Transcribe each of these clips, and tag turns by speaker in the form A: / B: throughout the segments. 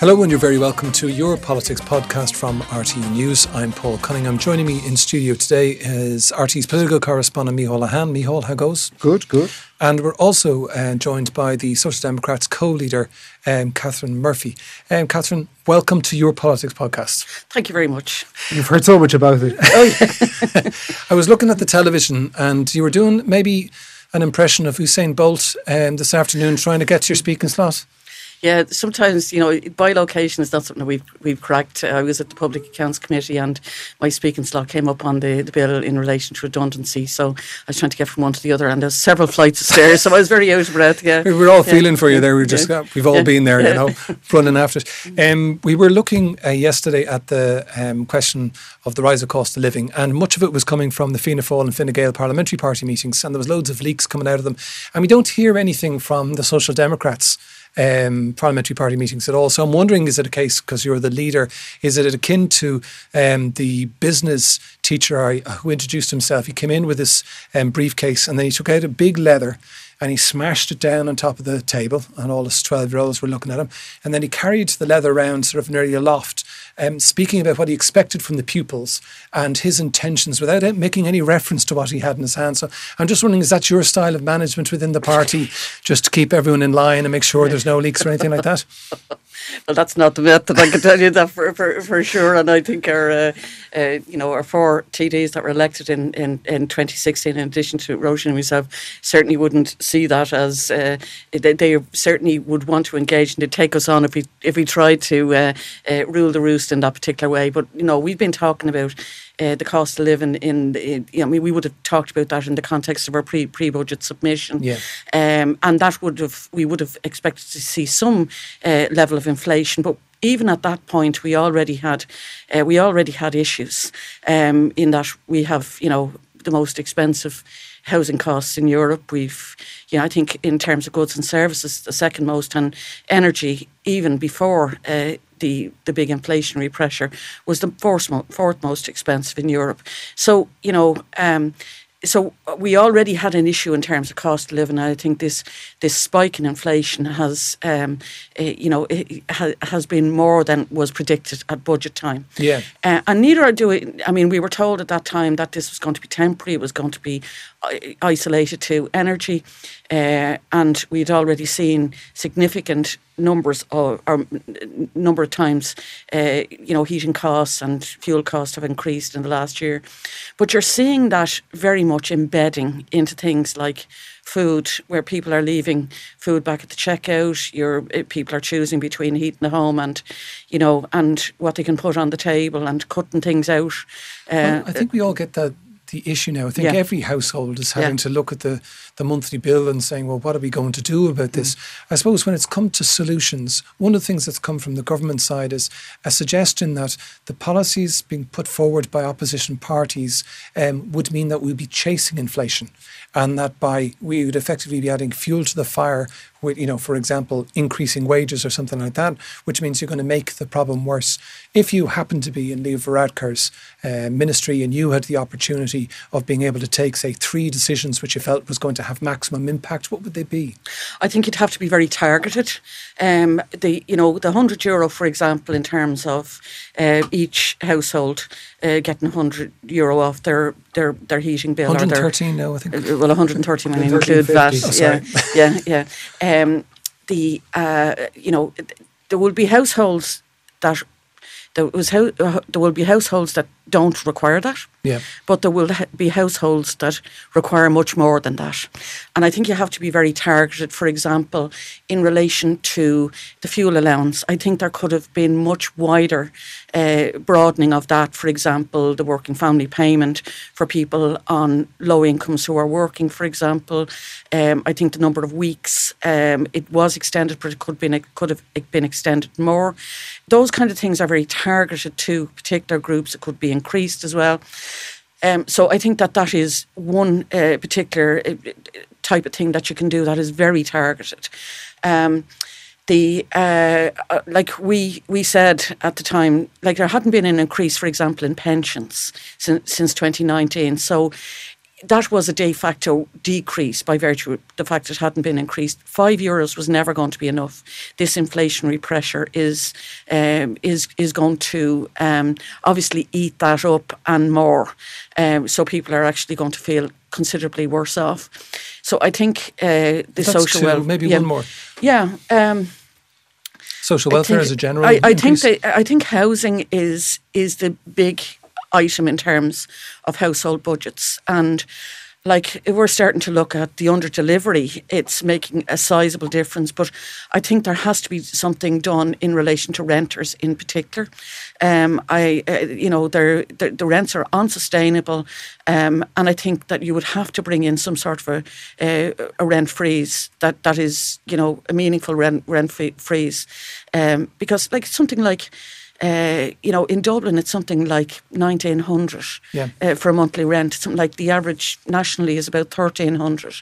A: Hello, and you're very welcome to your politics podcast from RTE News. I'm Paul Cunningham. Joining me in studio today is RTE's political correspondent Micheál Lehane. Micheál, how goes?
B: Good, good.
A: And we're also uh, joined by the Social Democrats co-leader, um, Catherine Murphy. Um, Catherine, welcome to your politics podcast.
C: Thank you very much.
B: You've heard so much about it.
C: oh yeah.
A: I was looking at the television, and you were doing maybe an impression of Usain Bolt um, this afternoon, trying to get to your speaking slot.
C: Yeah, sometimes you know bi-location is not something that we've we've cracked. I was at the Public Accounts Committee and my speaking slot came up on the, the bill in relation to redundancy. So I was trying to get from one to the other, and there's several flights of stairs, so I was very out of breath. Yeah,
A: we were all yeah. feeling for you there. We just yeah. we've all yeah. been there, you know, running after it. Um, we were looking uh, yesterday at the um, question of the rise of cost of living, and much of it was coming from the Fianna Fáil and Fine Gael parliamentary party meetings, and there was loads of leaks coming out of them, and we don't hear anything from the Social Democrats um, parliamentary party meetings at all. So I'm wondering, is it a case because you're the leader? Is it akin to um, the business teacher who introduced himself? He came in with this um, briefcase and then he took out a big leather and he smashed it down on top of the table, and all his 12 year olds were looking at him. And then he carried the leather around sort of nearly aloft, um, speaking about what he expected from the pupils and his intentions without making any reference to what he had in his hand. So I'm just wondering, is that your style of management within the party, just to keep everyone in line and make sure there's no leaks or anything like that?
C: well, that's not the method. I can tell you that for, for, for sure. And I think our, uh, uh, you know, our four TDs that were elected in, in, in 2016, in addition to Roisin and myself, certainly wouldn't see that as uh, they, they, certainly would want to engage and to take us on if we if we tried to uh, uh, rule the roost in that particular way. But you know, we've been talking about uh, the cost of living in, in you know, I mean, we would have talked about that in the context of our pre pre budget submission,
A: yeah.
C: um, and that would have we would have expected to see some uh, level of inflation, but even at that point, we already had uh, we already had issues um, in that we have you know the most expensive housing costs in Europe. We've, you know, I think in terms of goods and services, the second most, and energy even before uh, the the big inflationary pressure was the fourth, fourth most expensive in Europe. So you know. Um, so we already had an issue in terms of cost of living. I think this this spike in inflation has, um, uh, you know, ha, has been more than was predicted at budget time.
A: Yeah,
C: uh, and neither are doing. I mean, we were told at that time that this was going to be temporary. It was going to be isolated to energy, uh, and we'd already seen significant numbers of, or number of times, uh, you know, heating costs and fuel costs have increased in the last year. But you're seeing that very much embedding into things like food, where people are leaving food back at the checkout. Your uh, people are choosing between heating the home and, you know, and what they can put on the table and cutting things out.
A: Uh, well, I think we all get that the issue now. I think yeah. every household is having yeah. to look at the, the monthly bill and saying, well, what are we going to do about this? Mm. I suppose when it's come to solutions, one of the things that's come from the government side is a suggestion that the policies being put forward by opposition parties um, would mean that we'd be chasing inflation and that by we would effectively be adding fuel to the fire with, you know, for example, increasing wages or something like that, which means you're going to make the problem worse. If you happen to be in Leo Varadkar's uh, ministry and you had the opportunity of being able to take, say, three decisions which you felt was going to have maximum impact, what would they be?
C: I think you'd have to be very targeted. Um, the you know the hundred euro, for example, in terms of uh, each household uh, getting 100 euro off their their, their heating bill.
A: 113 now, I think. Uh,
C: well, 130 when you include that. Yeah, yeah, yeah. Um, the uh, you know there will be households that there was uh, there will be households that don't require that.
A: Yeah.
C: But there will be households that require much more than that. And I think you have to be very targeted. For example, in relation to the fuel allowance, I think there could have been much wider uh, broadening of that. For example, the working family payment for people on low incomes who are working, for example. Um, I think the number of weeks um, it was extended, but it could, been, it could have been extended more. Those kind of things are very targeted to particular groups. It could be increased as well. Um, so I think that that is one uh, particular uh, type of thing that you can do that is very targeted. Um, the uh, uh, like we we said at the time, like there hadn't been an increase, for example, in pensions since since 2019. So that was a de facto decrease by virtue of the fact it hadn't been increased. Five euros was never going to be enough. This inflationary pressure is um, is is going to um, obviously eat that up and more. Um, so people are actually going to feel considerably worse off. So I think uh, the
A: That's
C: social
A: two,
C: welfare.
A: maybe
C: yeah,
A: one more.
C: Yeah. Um,
A: Social welfare
C: think-
A: as a general.
C: I, I think that, I think housing is is the big item in terms of household budgets. And like we're starting to look at the under delivery it's making a sizable difference but i think there has to be something done in relation to renters in particular. Um, i uh, you know they're, the the rents are unsustainable um, and i think that you would have to bring in some sort of a, uh, a rent freeze that that is you know a meaningful rent rent freeze. Um, because like something like uh, you know, in Dublin, it's something like nineteen hundred
A: Yeah.
C: uh, for a monthly rent. Something like the average nationally is about thirteen hundred,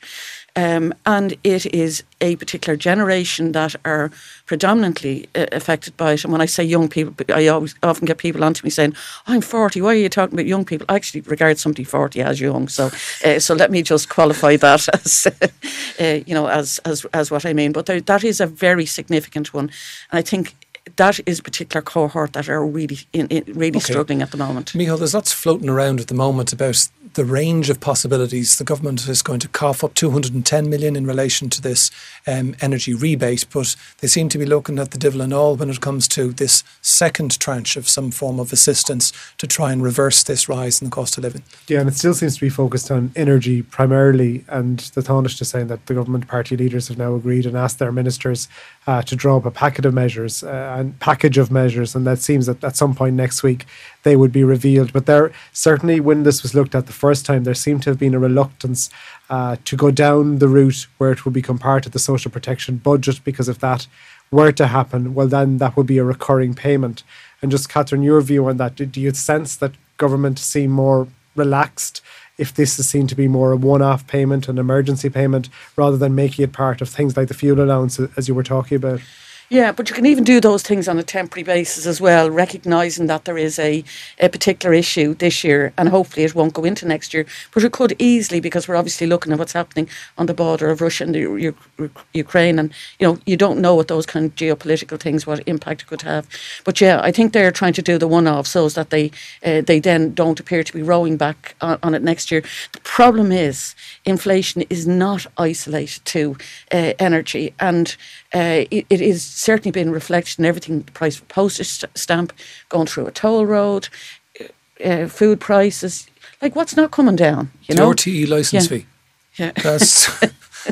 C: um, and it is a particular generation that are predominantly uh, affected by it. And when I say young people, I always often get people onto me saying, "I'm 40. Why are you talking about young people?" I actually regard somebody 40 as young. So, uh, so let me just qualify that as, uh, you know, as as as what I mean. But there, that is a very significant one, and I think that is a particular cohort that are really in, in really
A: Okay.
C: struggling at the moment.
A: Michael, there's lots floating around at the moment about the range of possibilities. The government is going to cough up 210 million in relation to this um, energy rebate, but they seem to be looking at the devil and all when it comes to this second tranche of some form of assistance to try and reverse this rise in the cost of living.
D: Yeah, and it still seems to be focused on energy primarily. And the Tánaiste is saying that the government party leaders have now agreed and asked their ministers uh, to draw up a packet of measures uh, and package of measures. And that seems that at some point next week they would be revealed. But there certainly, when this was looked at the first time, there seemed to have been a reluctance uh, to go down the route where it would become part of the social protection budget because if that were to happen, well, then that would be a recurring payment. And just, Catherine, your view on that, do, you sense that government seem more relaxed if this is seen to be more a one-off payment, an emergency payment, rather than making it part of things like the fuel allowance, as you were talking about?
C: Yeah, but you can even do those things on a temporary basis as well, recognising that there is a, a particular issue this year, and hopefully it won't go into next year. But it could easily, because we're obviously looking at what's happening on the border of Russia and the, Ukraine, and you know you don't know what those kind of geopolitical things, what impact it could have. But yeah, I think they're trying to do the one-off so that they uh, they then don't appear to be rowing back on, on it next year. The problem is inflation is not isolated to uh, energy, and uh, it, it is certainly been reflected in everything: the price of a postage st- stamp, going through a toll road, uh, food prices. Like what's not coming down? You
A: the
C: know,
A: RTE license
C: Yeah.
A: fee.
C: Yeah.
A: That's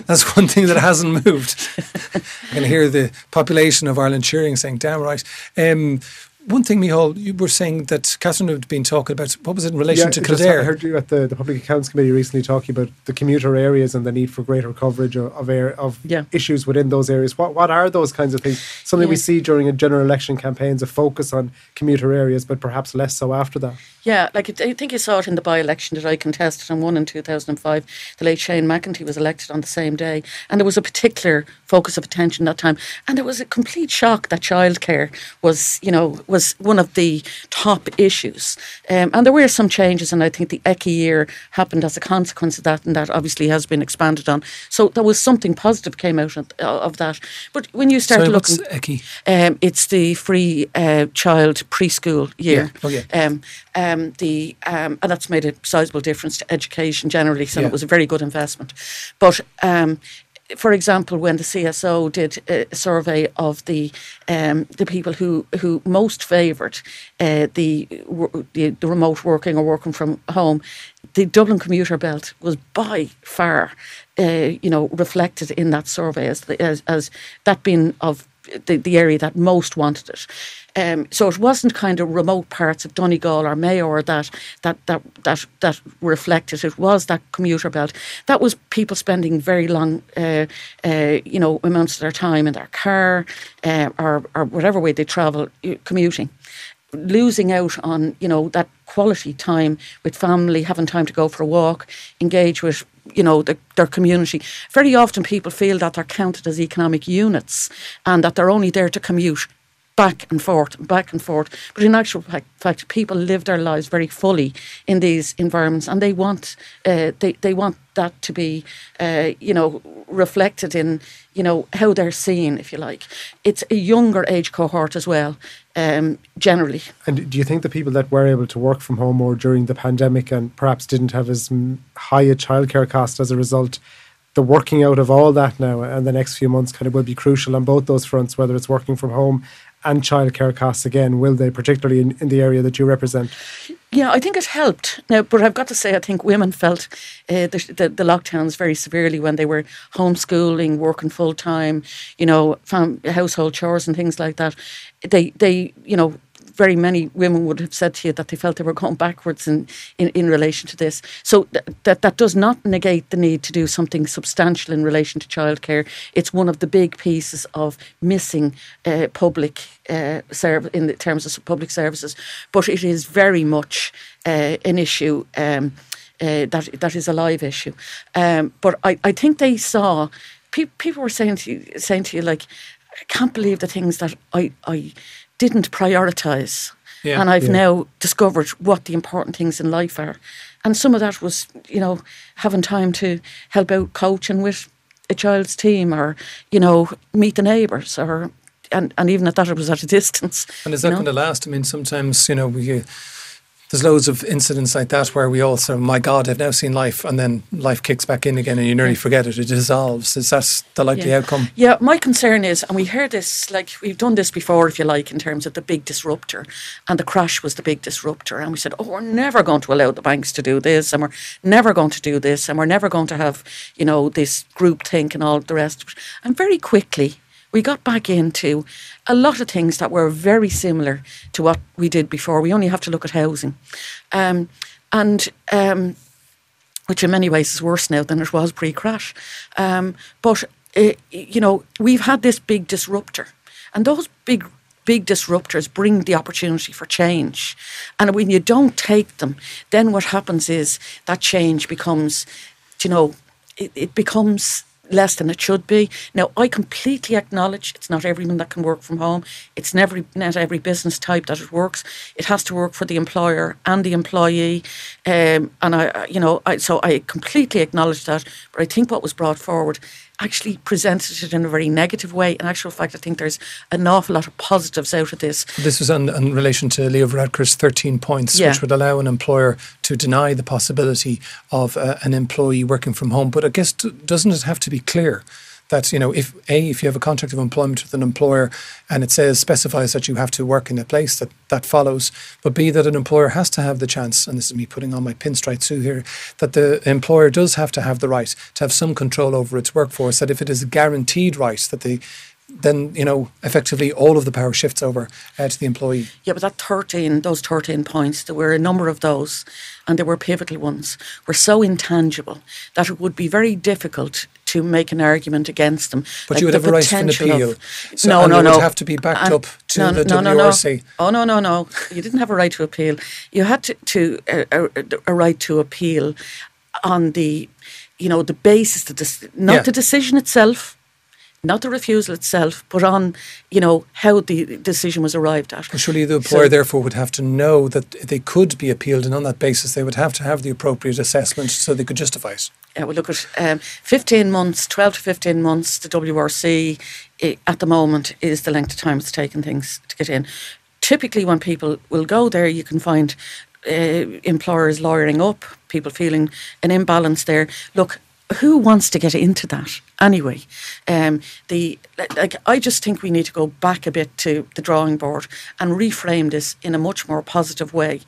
A: that's one thing that hasn't moved. I can hear the population of Ireland cheering, saying, "Damn right." Um, one thing, Micheál, you were saying that Catherine had been talking about. What was it in relation to
D: it
A: Kildare?
D: I heard you at the, the Public Accounts Committee recently talking about the commuter areas and the need for greater coverage of of, air, of
C: Yeah.
D: issues within those areas. What what are those kinds of things? Something we see during a general election campaigns, a focus on commuter areas, but perhaps less so after that.
C: Yeah, like it, I think you saw it in the by-election that I contested and won in 2005. The late Shane McEntee was elected on the same day, and there was a particular focus of attention that time. And there was a complete shock that childcare was, you know, was one of the top issues. Um, and there were some changes, and I think the ECCE year happened as a consequence of that, and that obviously has been expanded on. So there was something positive came out of, of that. But when you start
A: Sorry, what's
C: looking,
A: ECCE?
C: um, it's the free uh, child preschool year.
A: Yeah. Oh, yeah.
C: Um, um, the um, and that's made a sizable difference to education generally. So
A: Yeah.
C: it was a very good investment. But um, for example, when the CSO did a survey of the um, the people who who most favoured uh, the, the the remote working or working from home, the Dublin commuter belt was by far, uh, you know, reflected in that survey as the, as, as that being of the, the area that most wanted it. Um, so it wasn't kind of remote parts of Donegal or Mayo that that that that that reflected. It was that commuter belt. That was people spending very long, uh, uh, you know, amounts of their time in their car uh, or or whatever way they travel uh, commuting. losing out on you know that quality time with family, having time to go for a walk, engage with you know the, their community. Very often, people feel that they're counted as economic units and that they're only there to commute back and forth, back and forth. But in actual fact, fact people live their lives very fully in these environments, and they want uh, they they want that to be, uh, you know, reflected in you know how they're seen, if you like. It's a younger age cohort as well. Um, generally.
D: And do you think the people that were able to work from home or during the pandemic and perhaps didn't have as high a childcare cost as a result, the working out of all that now and the next few months kind of will be crucial on both those fronts, whether it's working from home and childcare costs again, will they, particularly in, in the area that you represent?
C: Yeah, I think it helped. Now, but I've got to say, I think women felt uh, the, the, the, lockdowns very severely when they were homeschooling, working full time, you know, fam- household chores and things like that. They, they, you know, very many women would have said to you that they felt they were going backwards in, in, in relation to this. So th- that that does not negate the need to do something substantial in relation to childcare. It's one of the big pieces of missing uh, public uh, in terms of public services, but it is very much uh, an issue. Um, uh, that that is a live issue, um, but I, I think they saw pe- people were saying to you, saying to you like I can't believe the things that I I didn't prioritize. Yeah, and I've yeah. now discovered what the important things in life are. And some of that was, you know, having time to help out coaching with a child's team or, you know, meet the neighbours or and, and even at that it was at a distance.
A: And is that going to last? I mean, sometimes, you know, we there's loads of incidents like that where we all say, my God, I've now seen life, and then life kicks back in again and you nearly forget it. It dissolves. Is that the likely
C: yeah.
A: outcome?
C: Yeah, my concern is, and we heard this, like we've done this before, if you like, in terms of the big disruptor, and the crash was the big disruptor. And we said, oh, we're never going to allow the banks to do this, and we're never going to do this, and we're never going to have, you know, this group think and all the rest. And very quickly, we got back into a lot of things that were very similar to what we did before. We only have to look at housing. Um, and um, which in many ways is worse now than it was pre crash. Um, but, uh, you know, we've had this big disruptor, and those big big disruptors bring the opportunity for change. And when you don't take them, then what happens is that change becomes, you know, it, it becomes less than it should be. Now, I completely acknowledge it's not everyone that can work from home. It's never not every business type that it works. It has to work for the employer and the employee, um, and I, you know, I, so I completely acknowledge that. But I think what was brought forward actually presented it in a very negative way. In actual fact, I think there's an awful lot of positives out of this.
A: This was in, in relation to Leo Varadkar's 13 points, yeah. which would allow an employer to deny the possibility of uh, an employee working from home. But I guess, doesn't it have to be clear? That you know if a if you have a contract of employment with an employer and it says specifies that you have to work in a place that that follows but b that an employer has to have the chance and this is me putting on my pinstripe suit here that the employer does have to have the right to have some control over its workforce that if it is a guaranteed right that the then you know effectively all of the power shifts over uh, to the employee.
C: Yeah, but that thirteen, those thirteen points, there were a number of those, and there were pivotal ones, were so intangible that it would be very difficult to make an argument against them.
A: But like you would have a right to an appeal.
C: Of, so, no, no,
A: no.
C: would
A: have to be backed and, up to
C: no,
A: the
C: no,
A: WRC.
C: No, no. Oh no, no, no. You didn't have a right to appeal. You had to, to uh, a, a, right to appeal on the, you know, the basis, the not yeah. the decision itself not the refusal itself, but on, you know, how the decision was arrived at.
A: Well, surely the employer so, therefore would have to know that they could be appealed, and on that basis they would have to have the appropriate assessment so they could justify it.
C: Yeah, we look at um, 15 months, 12 to 15 months, the WRC it, at the moment is the length of time it's taken things to get in. Typically, when people will go there, you can find uh, employers lawyering up, people feeling an imbalance there. Look, who wants to get into that anyway? Um, the like, I just think we need to go back a bit to the drawing board and reframe this in a much more positive way.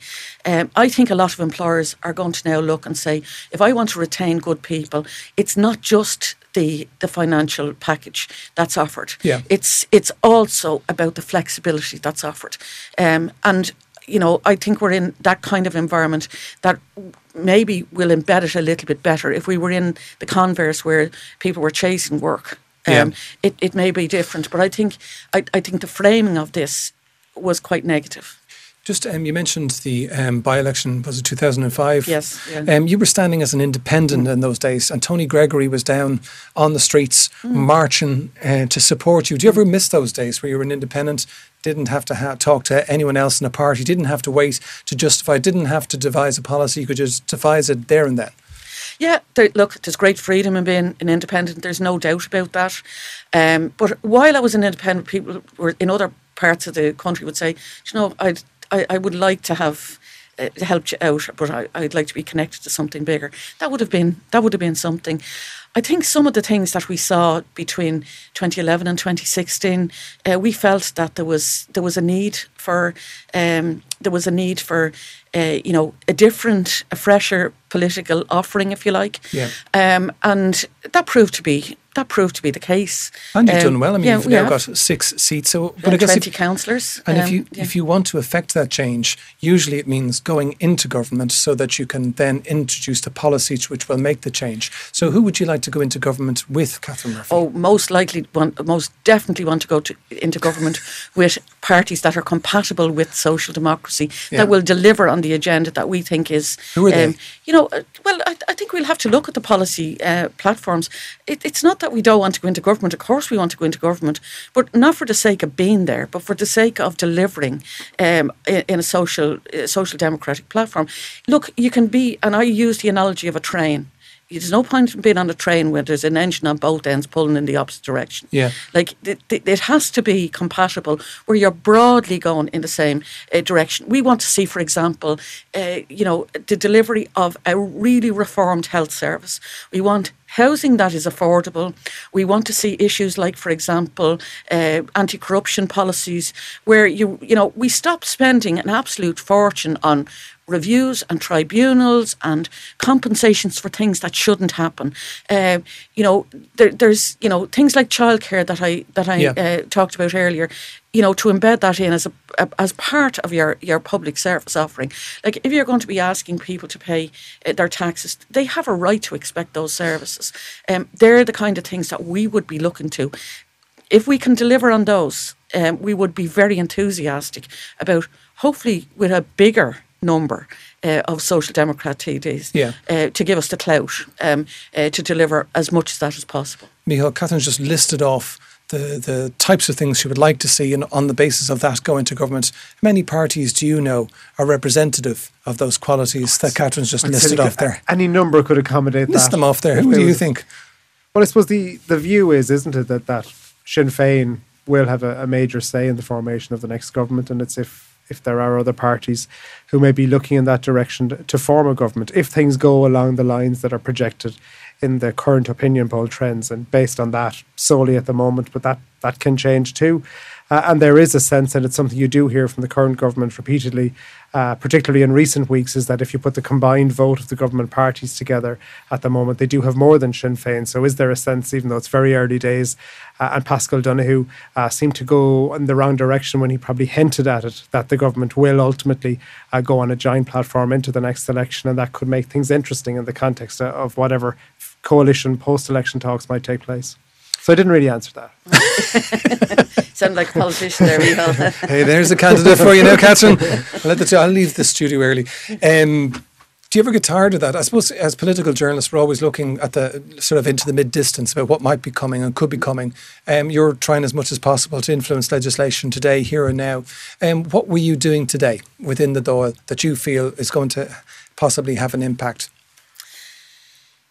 C: Um, I think a lot of employers are going to now look and say, if I want to retain good people, it's not just the the financial package that's offered.
A: Yeah.
C: It's it's also about the flexibility that's offered, um, and you know, I think we're in that kind of environment that maybe we'll embed it a little bit better. If we were in the converse where people were chasing work, um, yeah. it, it may be different. But I think I, I think the framing of this was quite negative.
A: Just um, you mentioned the um, by-election was it 2005?
C: Yes. Yeah.
A: Um, you were standing as an independent in those days, and Tony Gregory was down on the streets marching uh, to support you. Do you ever miss those days where you were an independent, didn't have to ha- talk to anyone else in a party, didn't have to wait to justify, didn't have to devise a policy, you could just devise it there and then?
C: Yeah, there, look, there's great freedom in being an independent. There's no doubt about that. Um, but while I was an independent, people were in other parts of the country would say, you know, I'd, I, I would like to have uh, helped you out, but I, I'd like to be connected to something bigger. That would have been that would have been something. I think some of the things that we saw between 2011 and 2016, uh, we felt that there was there was a need for um, there was a need for uh, you know a different, a fresher political offering, if you like.
A: Yeah.
C: Um, and that proved to be that proved to be the case.
A: And you've
C: Um,
A: done well. I mean,
C: yeah,
A: you've
C: we
A: now
C: have.
A: got six seats. So, but
C: And
A: I guess
C: twenty
A: if,
C: councillors.
A: And if
C: um,
A: you
C: yeah.
A: if you want to affect that change, usually it means going into government so that you can then introduce the policies which will make the change. So who would you like to go into government with, Catherine Murphy?
C: Oh, most likely, want, most definitely want to go to, into government with parties that are compatible with social democracy
A: Yeah.
C: that will deliver on the agenda that we think is.
A: Who are they?
C: You know, uh, well, I, I think we'll have to look at the policy uh, platforms. It, it's not that we don't want to go into government. Of course, we want to go into government, but not for the sake of being there, but for the sake of delivering um, in, in a social, uh, social democratic platform. Look, you can be, and I use the analogy of a train. There's no point in being on a train where there's an engine on both ends pulling in the opposite direction.
A: Yeah.
C: Like it, it, it has to be compatible where you're broadly going in the same uh, direction. We want to see, for example, uh, you know, the delivery of a really reformed health service. We want housing that is affordable. We want to see issues like, for example, uh, anti-corruption policies, where you you know we stop spending an absolute fortune on reviews and tribunals and compensations for things that shouldn't happen. Uh, you know, there, there's you know things like childcare that I that I
A: Yeah.
C: uh, talked about earlier. You know, to embed that in as a, a as part of your your public service offering. Like if you're going to be asking people to pay uh, their taxes, they have a right to expect those services. Um, they're the kind of things that we would be looking to if we can deliver on those, um, we would be very enthusiastic about hopefully with a bigger number uh, of social democrat TDs
A: Yeah.
C: uh, to give us the clout um, uh, to deliver as much as that as possible.
A: Michael, Catherine's just listed off the, the types of things she would like to see, and on the basis of that, go into government. How many parties do you know are representative of those qualities that Catherine's just
D: I'd
A: listed off there?
D: Any number could accommodate
A: List
D: that.
A: them off there. Who do you think?
D: Well, I suppose the, the view is, isn't it, that, that Sinn Féin will have a, a major say in the formation of the next government, and it's if if there are other parties who may be looking in that direction to, form a government, if things go along the lines that are projected in the current opinion poll trends, and based on that solely at the moment, but that that can change too. Uh, and there is a sense, and it's something you do hear from the current government repeatedly, uh, particularly in recent weeks, is that if you put the combined vote of the government parties together at the moment, they do have more than Sinn Féin. So is there a sense, even though it's very early days, uh, and Paschal Donohoe uh, seemed to go in the wrong direction when he probably hinted at it, that the government will ultimately uh, go on a joint platform into the next election, and that could make things interesting in the context of- of whatever coalition post-election talks might take place. So I didn't really answer that.
C: Sound like a politician there, Micheál.
A: Hey, there's a candidate for you now, Catherine. I'll, let the two, I'll leave the studio early. Um, do you ever get tired of that? I suppose as political journalists, we're always looking at the sort of into the mid distance about what might be coming and could be coming. Um, you're trying as much as possible to influence legislation today, here and now. Um, what were you doing today within the Dáil that you feel is going to possibly have an impact?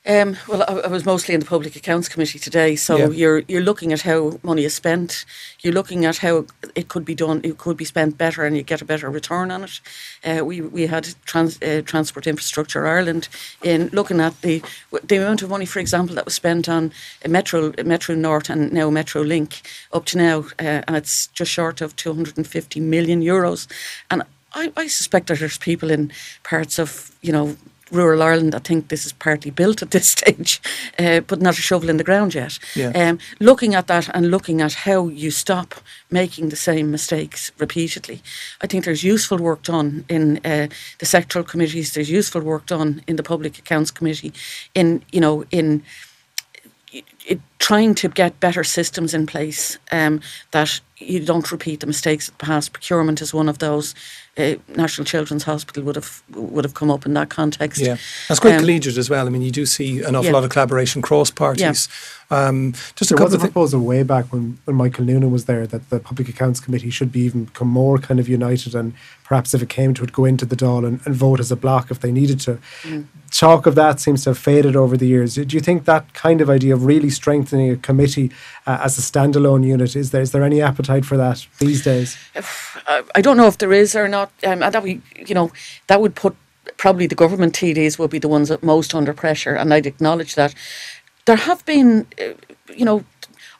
C: Um, well, I, I was mostly in the Public Accounts Committee today, so
A: Yeah.
C: you're you're looking at how money is spent. You're looking at how it could be done. It could be spent better, and you get a better return on it. Uh, we we had trans, uh, Transport Infrastructure Ireland in looking at the the amount of money, for example, that was spent on Metro Metro North and now Metro Link up to now, uh, and it's just short of 250 million euros. And I, I suspect that there's people in parts of you know rural Ireland, I think this is partly built at this stage, uh, but not a shovel in the ground yet.
A: Yeah.
C: Um, looking at that and looking at how you stop making the same mistakes repeatedly, I think there's useful work done in uh, the sectoral committees. There's useful work done in the Public Accounts Committee, in you know in it, trying to get better systems in place um, that you don't repeat the mistakes of the past. Procurement is one of those. Uh, National Children's Hospital would have would have come up in that context.
A: Yeah, that's quite
C: Um,
A: collegiate as well. I mean, you do see an awful
C: Yeah.
A: lot of collaboration cross parties. Um, just a
D: There was
A: couple
D: a
A: of things.
D: proposal way back when, when Michael Noonan was there that the Public Accounts Committee should be even become more kind of united and perhaps if it came to it, go into the Dáil and, and vote as a block if they needed to. Talk of that seems to have faded over the years. Do you think that kind of idea of really strengthening a committee uh, as a standalone unit is there? Is there any appetite for that these days?
C: I I don't know if there is or not. Um, that we, you know, that would put probably the government TDs will be the ones that most under pressure, and I'd acknowledge that. There have been, uh, you know,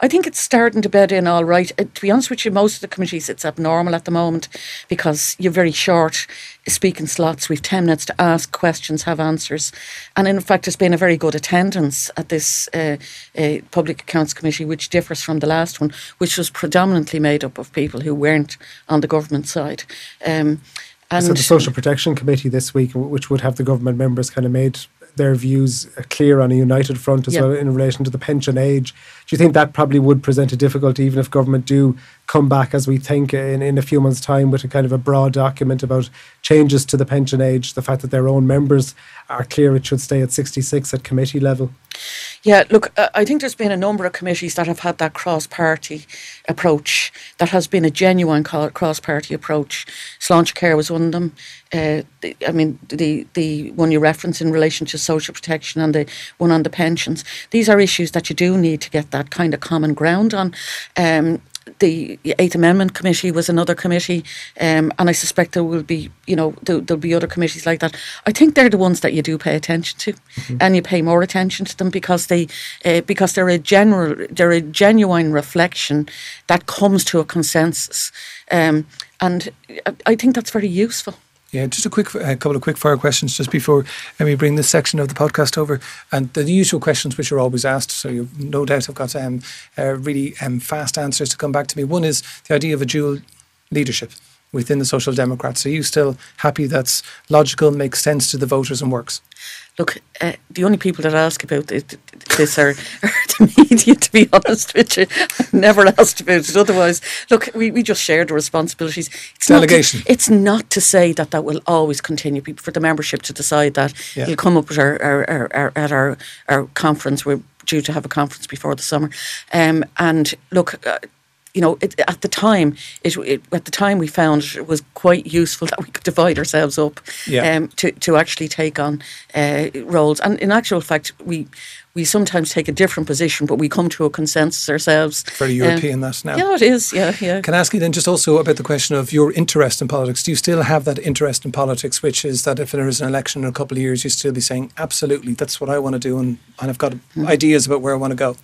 C: I think it's starting to bed in all right. Uh, to be honest with you, most of the committees it's abnormal at the moment because you're very short speaking slots. We've ten minutes to ask questions, have answers, and in fact, there's been a very good attendance at this uh, uh, public accounts committee, which differs from the last one, which was predominantly made up of people who weren't on the government side. Um, and
D: so the Social Protection Committee this week, which would have the government members kind of made their views clear on a united front as
C: Yeah.
D: well in relation to the pension age. Do you think that probably would present a difficulty even if government do come back as we think in, in a few months' time with a kind of a broad document about changes to the pension age, the fact that their own members are clear it should stay at 66 at committee level?
C: Yeah, look, uh, I think there's been a number of committees that have had that cross-party approach. That has been a genuine cross-party approach. Sláintecare was one of them. Uh, the, I mean, the the one you reference in relation to social protection and the one on the pensions. These are issues that you do need to get that kind of common ground on. Um, the Eighth Amendment Committee was another committee, um, and I suspect there will be, you know, there, there'll be other committees like that. I think they're the ones that you do pay attention to, and you pay more attention to them because they, uh, because they're a general, they're a genuine reflection that comes to a consensus, um, and I think that's very useful.
A: Yeah, just a quick, a couple of quick fire questions just before we bring this section of the podcast over, and the usual questions which are always asked. So you no doubt have got um, uh, really um, fast answers to come back to me. One is the idea of a dual leadership within the Social Democrats. Are you still happy that's logical, makes sense to the voters, and works?
C: Look, uh, the only people that ask about it, this are, are the media, to be honest with you. I've never asked about it otherwise. Look, we, we just share the responsibilities. It's
A: Delegation.
C: Not to, it's not to say that that will always continue People- for the membership to decide that.
A: Yeah.
C: It'll come up at our, our, our, our, at our, our conference. We're due to have a conference before the summer. Um, and look, uh, you know, it, at the time, it, it at the time we found it was quite useful that we could divide ourselves up
A: Yeah.
C: um, to to actually take on uh, roles. And in actual fact, we we sometimes take a different position, but we come to a consensus ourselves.
A: Very
C: Um,
A: European, that now.
C: Yeah, it is. Yeah, yeah.
A: Can I ask you then just also about the question of your interest in politics? Do you still have that interest in politics, which is that if there is an election in a couple of years, you still be saying, absolutely, that's what I want to do, and, and I've got
C: Hmm.
A: ideas about where I want to go?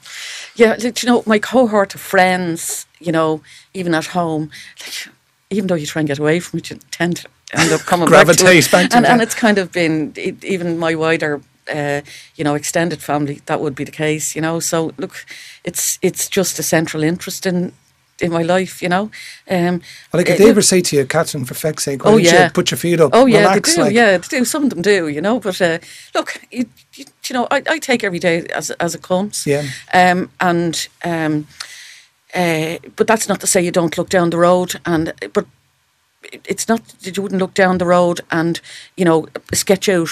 C: Yeah, like, you know, my cohort of friends, you know, even at home, like, even though you try and get away from it, you tend to end up coming back to it.
A: Back to
C: and,
A: it,
C: and it's kind of been it, even my wider. Uh, you know, extended family. That would be the case. You know, so look, it's it's just a central interest in in my life. You know, um,
A: Well, like if
C: uh,
A: they ever say to you, Catherine, for feck's sake, why
C: Oh,
A: don't you put your feet up,
C: Oh yeah,
A: relax,
C: they do.
A: like,
C: yeah, they do. Some of them do. You know, but uh, look, you, you, you know, I, I take every day as as it comes.
A: Yeah.
C: Um, and um, uh, but that's not to say you don't look down the road. And but it's not that you wouldn't look down the road and you know sketch out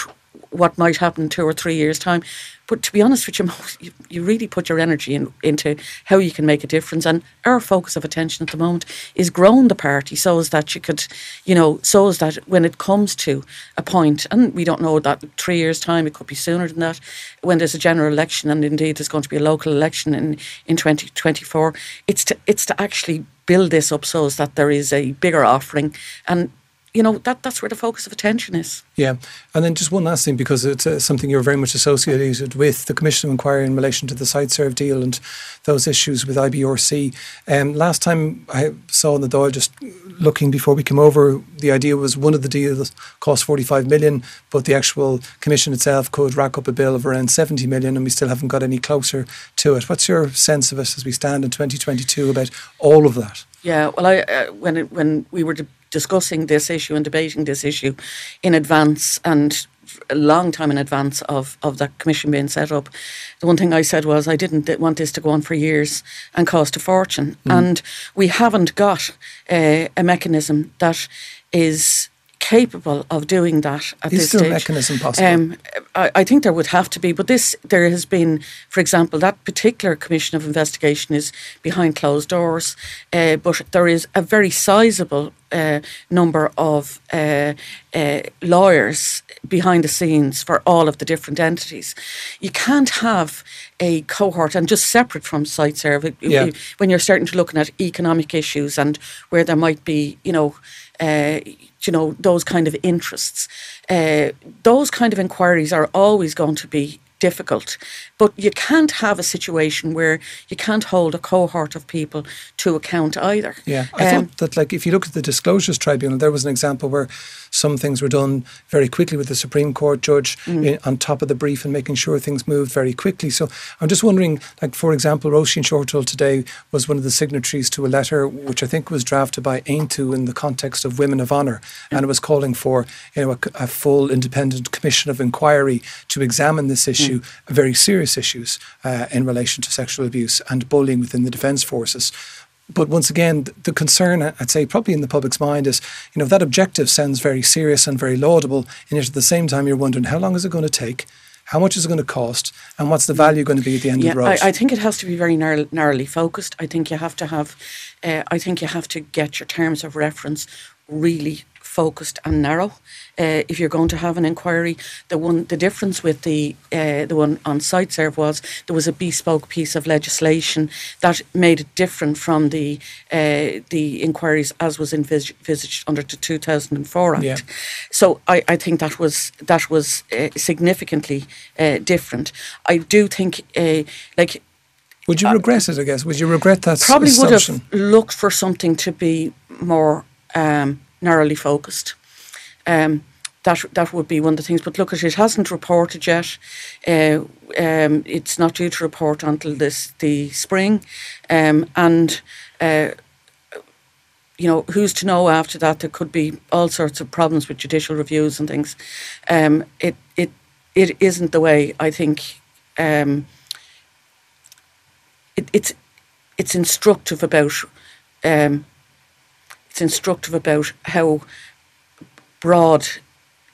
C: what might happen two or three years time. But to be honest with you you, really put your energy in, into how you can make a difference. And our focus of attention at the moment is growing the party so as that you could you know so as that when it comes to a point and we don't know that three years time it could be sooner than that when there's a general election and indeed there's going to be a local election in in 2024 it's to it's to actually build this up so as that there is a bigger offering. And you know that that's where the focus of attention is
A: Yeah, and then just one last thing because it's uh, something you're very much associated with the Commission of Inquiry in relation to the Siteserv deal and those issues with IBRC. Um, last time I saw in the Dáil, just looking before we came over, the idea was one of the deals cost 45 million, but the actual Commission itself could rack up a bill of around 70 million, and we still haven't got any closer to it. What's your sense of it as we stand in 2022 about all of that?
C: Yeah, well, I uh, when it, when we were di- discussing this issue and debating this issue in advance, and a long time in advance of, of that commission being set up. The one thing I said was I didn't want this to go on for years and cost a fortune. Mm. And we haven't got uh, a mechanism that is capable of doing that at
A: is
C: this
A: there
C: stage.
A: a mechanism possible? Um,
C: I, I, think there would have to be, but this there has been, for example, that particular commission of investigation is behind closed doors, uh, but there is a very sizable uh, number of uh, uh, lawyers behind the scenes for all of the different entities. You can't have a cohort and just separate from Siteserv
A: yeah.
C: when you're starting to looking at economic issues and where there might be, you know uh, you know, those kind of interests. Uh, those kind of inquiries are always going to be difficult. But you can't have a situation where you can't hold a cohort of people to account either.
A: Yeah, I um, thought that, like, if you look at the Disclosures Tribunal, there was an example where some things were done very quickly with the Supreme Court judge mm. in, on top of the brief and making sure things moved very quickly. So I'm just wondering, like, for example, Roisin Shortall today was one of the signatories to a letter which I think was drafted by Aontú in the context of Women of Honour, mm. and it was calling for you know a, a, full independent commission of inquiry to examine this issue, mm. Very serious issues uh, in relation to sexual abuse and bullying within the defence forces. But once again, the concern, I'd say, probably in the public's mind is, you know, that objective sounds very serious and very laudable, and yet at the same time, you're wondering how long is it going to take? How much is it going to cost, and what's the value going to be at the end
C: yeah,
A: of the road?
C: I, I think it has to be very narrow, narrowly focused. I think you have to have, uh, I think you have to get your terms of reference really focused and narrow. Uh, if you're going to have an inquiry, the one the difference with the uh, the one on Siteserv was there was a bespoke piece of legislation that made it different from the uh, the inquiries as was envisaged under the 2004 Act.
A: Yeah.
C: So I, I think that was that was uh, significantly uh, different. I do think uh, like.
A: Would you regret it? I guess. Would you regret that?
C: Probably
A: assumption?
C: would have looked for something to be more um, narrowly focused. Um, that that would be one of the things. But look, it hasn't reported yet. Uh, um, it's not due to report until this the spring, um, and uh, you know who's to know after that. There could be all sorts of problems with judicial reviews and things. Um, it it it isn't the way I think. Um, it, it's it's instructive about um, it's instructive about how broad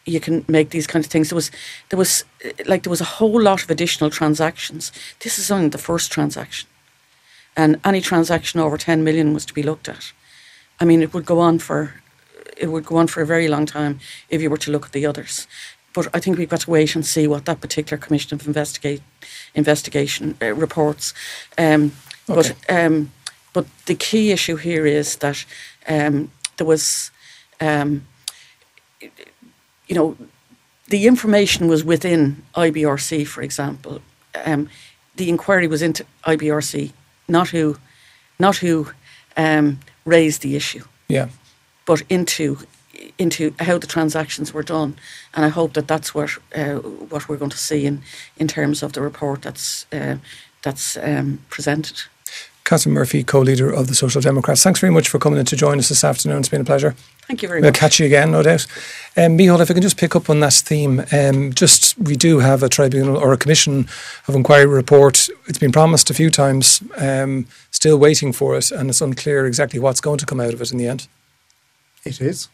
C: you can make these kind of things. There was, there was, like, there was a whole lot of additional transactions. This is only the first transaction, and any transaction over ten million was to be looked at. I mean, it would go on for, it would go on for a very long time if you were to look at the others. But I think we've got to wait and see what that particular commission of investigate investigation uh, reports. Um, okay. But um, but the key issue here is that um, there was, um, you know, the information was within IBRC, for example. Um, the inquiry was into IBRC, not who, not who um, raised the issue.
A: Yeah.
C: But into into how the transactions were done, and I hope that that's what uh, what we're going to see in in terms of the report that's uh, that's um, presented.
A: Catherine Murphy, co-leader of the Social Democrats. Thanks very much for coming in to join us this afternoon. It's been a pleasure.
C: Thank you very
A: we'll
C: much.
A: We'll catch you again, no doubt. Um, Micheál, if I can just pick up on that theme, um, just we do have a tribunal or a commission of inquiry report. It's been promised a few times, um, still waiting for it, and it's unclear exactly what's going to come out of it in the end.
D: It is.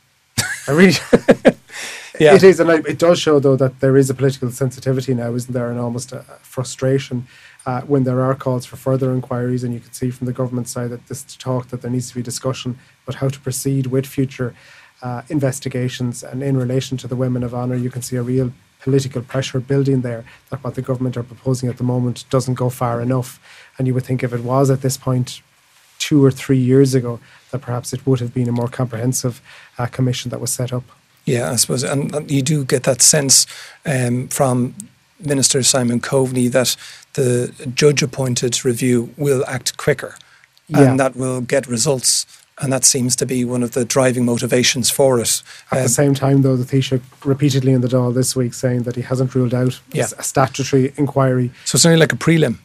D: I really.
A: yeah.
D: It is, and it does show though that there is a political sensitivity now, isn't there, and almost a frustration uh, when there are calls for further inquiries, and you can see from the government side that this talk that there needs to be discussion about how to proceed with future uh, investigations. And in relation to the women of honour, you can see a real political pressure building there that what the government are proposing at the moment doesn't go far enough. And you would think if it was at this point two or three years ago, that perhaps it would have been a more comprehensive uh, commission that was set up.
A: Yeah, I suppose, and you do get that sense um, from Minister Simon Coveney that the judge appointed review will act quicker yeah. and that will get results. And that seems to be one of the driving motivations for it.
D: At um, the same time, though, the Taoiseach repeatedly in the Dáil this week saying that he hasn't ruled out
A: yeah.
D: a statutory inquiry.
A: So it's only like a prelim.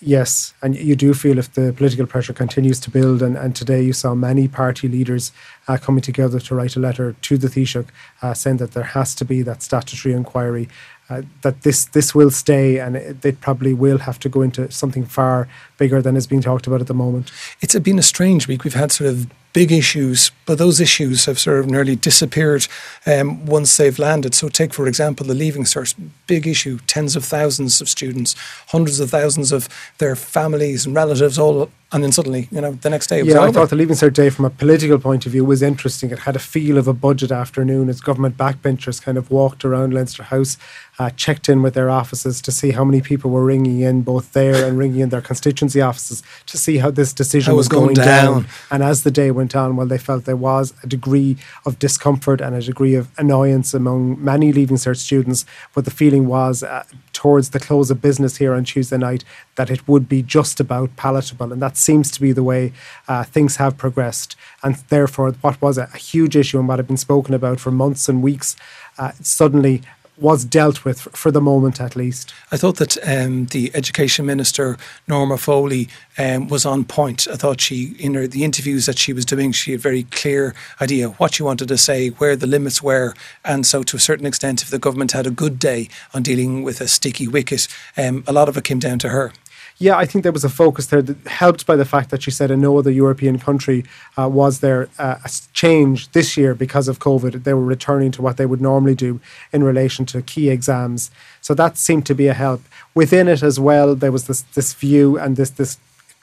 D: Yes, and you do feel if the political pressure continues to build, and, and today you saw many party leaders uh, coming together to write a letter to the Taoiseach uh, saying that there has to be that statutory inquiry, uh, that this this will stay, and it, it, probably will have to go into something far bigger than is being talked about at the moment.
A: It's been a strange week. We've had sort of big issues, but those issues have sort of nearly disappeared um, once they've landed. So, take for example the Leaving Cert, big issue, tens of thousands of students, hundreds of thousands of their families and relatives all and then suddenly, you know, the next day it was
D: yeah. I thought the Leaving Cert Day, from a political point of view, was interesting. It had a feel of a budget afternoon as government backbenchers kind of walked around Leinster House, uh, checked in with their offices to see how many people were ringing in, both there and ringing in their constituency offices, to see how this decision
A: was,
D: was, going,
A: going down.
D: down. And as the day went on, well, they felt there was a degree of discomfort and a degree of annoyance among many Leaving Cert students. But the feeling was uh, towards the close of business here on Tuesday night that it would be just about palatable. And that seems to be the way uh, things have progressed. And therefore, what was a, a, huge issue and what had been spoken about for months and weeks uh, suddenly was dealt with for the moment at least.
A: I thought that um, the education minister Norma Foley um, was on point. I thought she, in her, the interviews that she was doing, she had a very clear idea what she wanted to say, where the limits were, and so to a certain extent, if the government had a good day on dealing with a sticky wicket, um, a lot of it came down to her
D: yeah, I think there was a focus there that helped by the fact that she said in no other European country uh, was there uh, a change this year because of COVID. They were returning to what they would normally do in relation to key exams. So that seemed to be a help. Within it as well, there was this this view and this this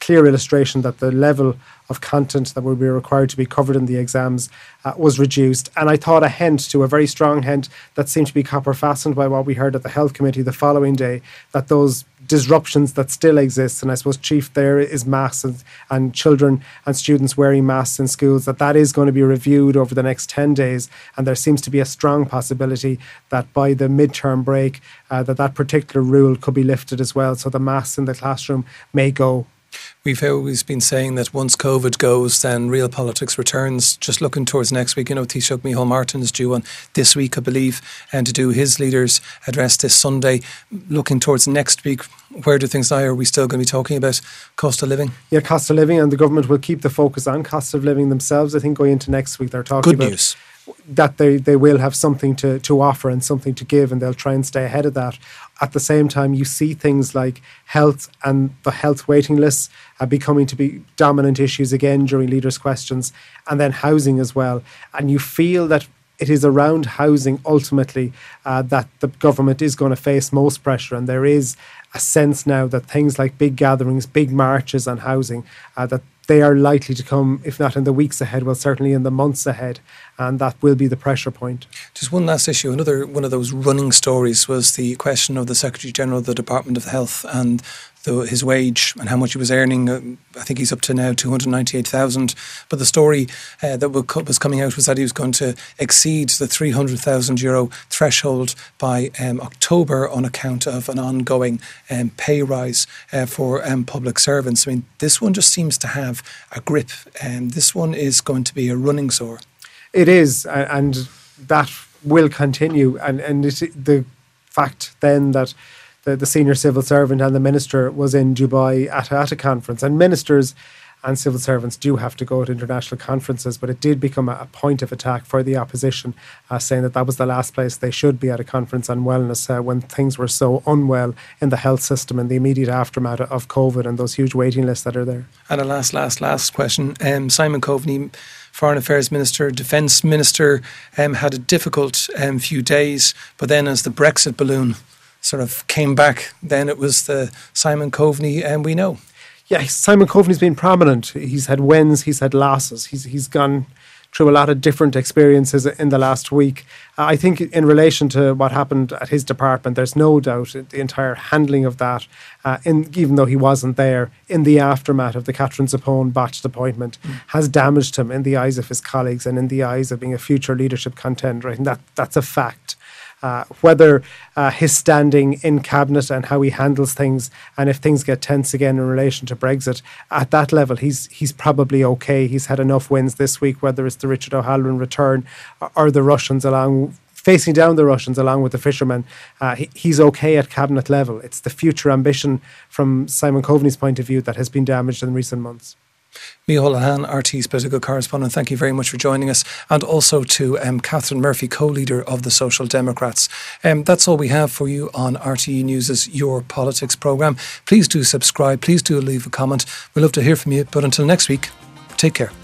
D: clear illustration that the level of content that would be required to be covered in the exams uh, was reduced. And I thought a hint to a very strong hint that seemed to be copper fastened by what we heard at the health committee the following day that those disruptions that still exist and i suppose chief there is masks and, and children and students wearing masks in schools that that is going to be reviewed over the next 10 days and there seems to be a strong possibility that by the midterm break uh, that that particular rule could be lifted as well so the masks in the classroom may go
A: We've always been saying that once COVID goes, then real politics returns. Just looking towards next week, you know, Taoiseach Micheál Martin is due on this week, I believe, and to do his leaders' address this Sunday. Looking towards next week, where do things lie? Are we still going to be talking about cost of living?
D: Yeah, cost of living, and the government will keep the focus on cost of living themselves. I think going into next week, they're talking
A: Good
D: about.
A: News
D: that they, they will have something to, to offer and something to give, and they'll try and stay ahead of that. At the same time, you see things like health and the health waiting lists uh, becoming to be dominant issues again during leaders' questions, and then housing as well. And you feel that it is around housing ultimately uh, that the government is going to face most pressure, and there is a sense now that things like big gatherings, big marches on housing, uh, that they are likely to come, if not in the weeks ahead, well, certainly in the months ahead, and that will be the pressure point.
A: Just one last issue. Another one of those running stories was the question of the Secretary General of the Department of Health and the, his wage and how much he was earning. Uh, I think he's up to now 298,000. But the story uh, that was coming out was that he was going to exceed the 300,000 euro threshold by um, October on account of an ongoing um, pay rise uh, for um, public servants. I mean, this one just seems to have a grip. and this one is going to be a running sore.
D: It is, and that will continue. And, and it, the fact then that the, the senior civil servant and the minister was in Dubai at, at a conference. And ministers and civil servants do have to go to international conferences, but it did become a, point of attack for the opposition, uh, saying that that was the last place they should be at a conference on wellness uh, when things were so unwell in the health system in the immediate aftermath of COVID and those huge waiting lists that are there.
A: And a last, last, last question. Um, Simon Coveney, Foreign Affairs Minister, Defence Minister, um, had a difficult um, few days, but then as the Brexit balloon sort of came back, then it was the Simon Coveney, and we know.
D: Yeah, Simon Coveney's been prominent. He's had wins, he's had losses. He's he's gone through a lot of different experiences in the last week. Uh, I think in relation to what happened at his department, there's no doubt the entire handling of that, uh, in, even though he wasn't there, in the aftermath of the Catherine Zappone botched appointment, mm. has damaged him in the eyes of his colleagues and in the eyes of being a future leadership contender. And that that's a fact uh, whether uh, his standing in cabinet and how he handles things, and if things get tense again in relation to Brexit, at that level, he's he's probably okay. He's had enough wins this week, whether it's the Richard O'Halloran return or, the Russians along facing down the Russians along with the fishermen. Uh, he, he's okay at cabinet level. It's the future ambition from Simon Coveney's point of view that has been damaged in recent months.
A: Micheál Lehane, RTE's political correspondent, thank you very much for joining us. And also to um, Catherine Murphy, co leader of the Social Democrats. Um, that's all we have for you on RTE News' Your Politics programme. Please do subscribe. Please do leave a comment. We'd love to hear from you. But until next week, take care.